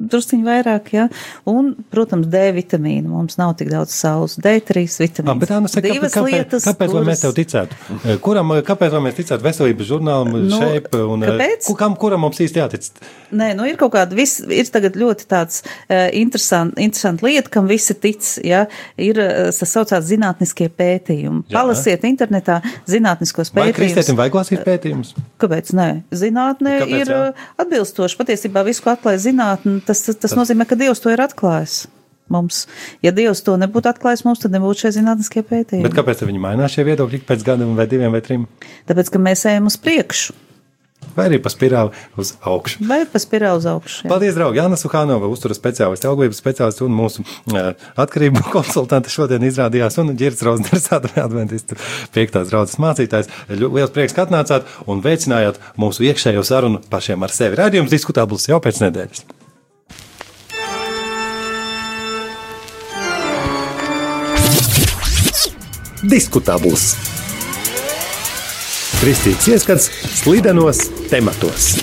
drusciņu vairāk, jā. Un, protams, D vitamīnu. Mums nav tik daudz saules. D3 vitamīnu. Ah, bet, Anna, saka, Divas kāpēc, lietas. kāpēc kuras- mēs tev ticētu? Kuram, kāpēc mēs ticētu veselības žurnālam, Nu, šeit, un kāpēc? kam, kuram mums īsti jātic? Nē, nu ir kaut kāda, vis, ir tagad ļoti tāds uh, interesanta interesant lieta, kam visi tic, ja, ir uh, tas saucās zinātniskie pētījumi. Jā. Palasiet internetā zinātniskos Vai pētījumus. kristietim vajag lasīt pētījumus? Kāpēc nē? Zinātnē Kāpēc, ir jā? uh, atbilstoši. Patiesībā visu, ko atklāja zinātne, tas, tas, tas nozīmē, ka Dievs to ir atklājis. Mums. Ja Dievs to nebūtu atklājis mums, tad nebūtu šie zinātniskie pētījumi. Bet kāpēc viņi mainās šie viedokļi pēc gadiem vai diviem vai trim? Tāpēc, ka mēs ejam uz priekšu Vai arī pa spirāli uz augšu? vai pa spirāli uz augšu. jā. Paldies, draugi! Jāna Suhānova, uzturas speciālists, auglības speciālists un mūsu uh, atkarību (laughs) konsultante šodien izrādījās. Un Girts Rausners, (laughs) adventistu piektās draudzes mācītājs. Liels prieks, ka atnācāt un veicinājāt mūsu iekšējo sarunu pašiem ar sevi. Radījums diskutabls jau pēc nedēļas. Diskutabls. Kristīts ieskats slidenos tematos.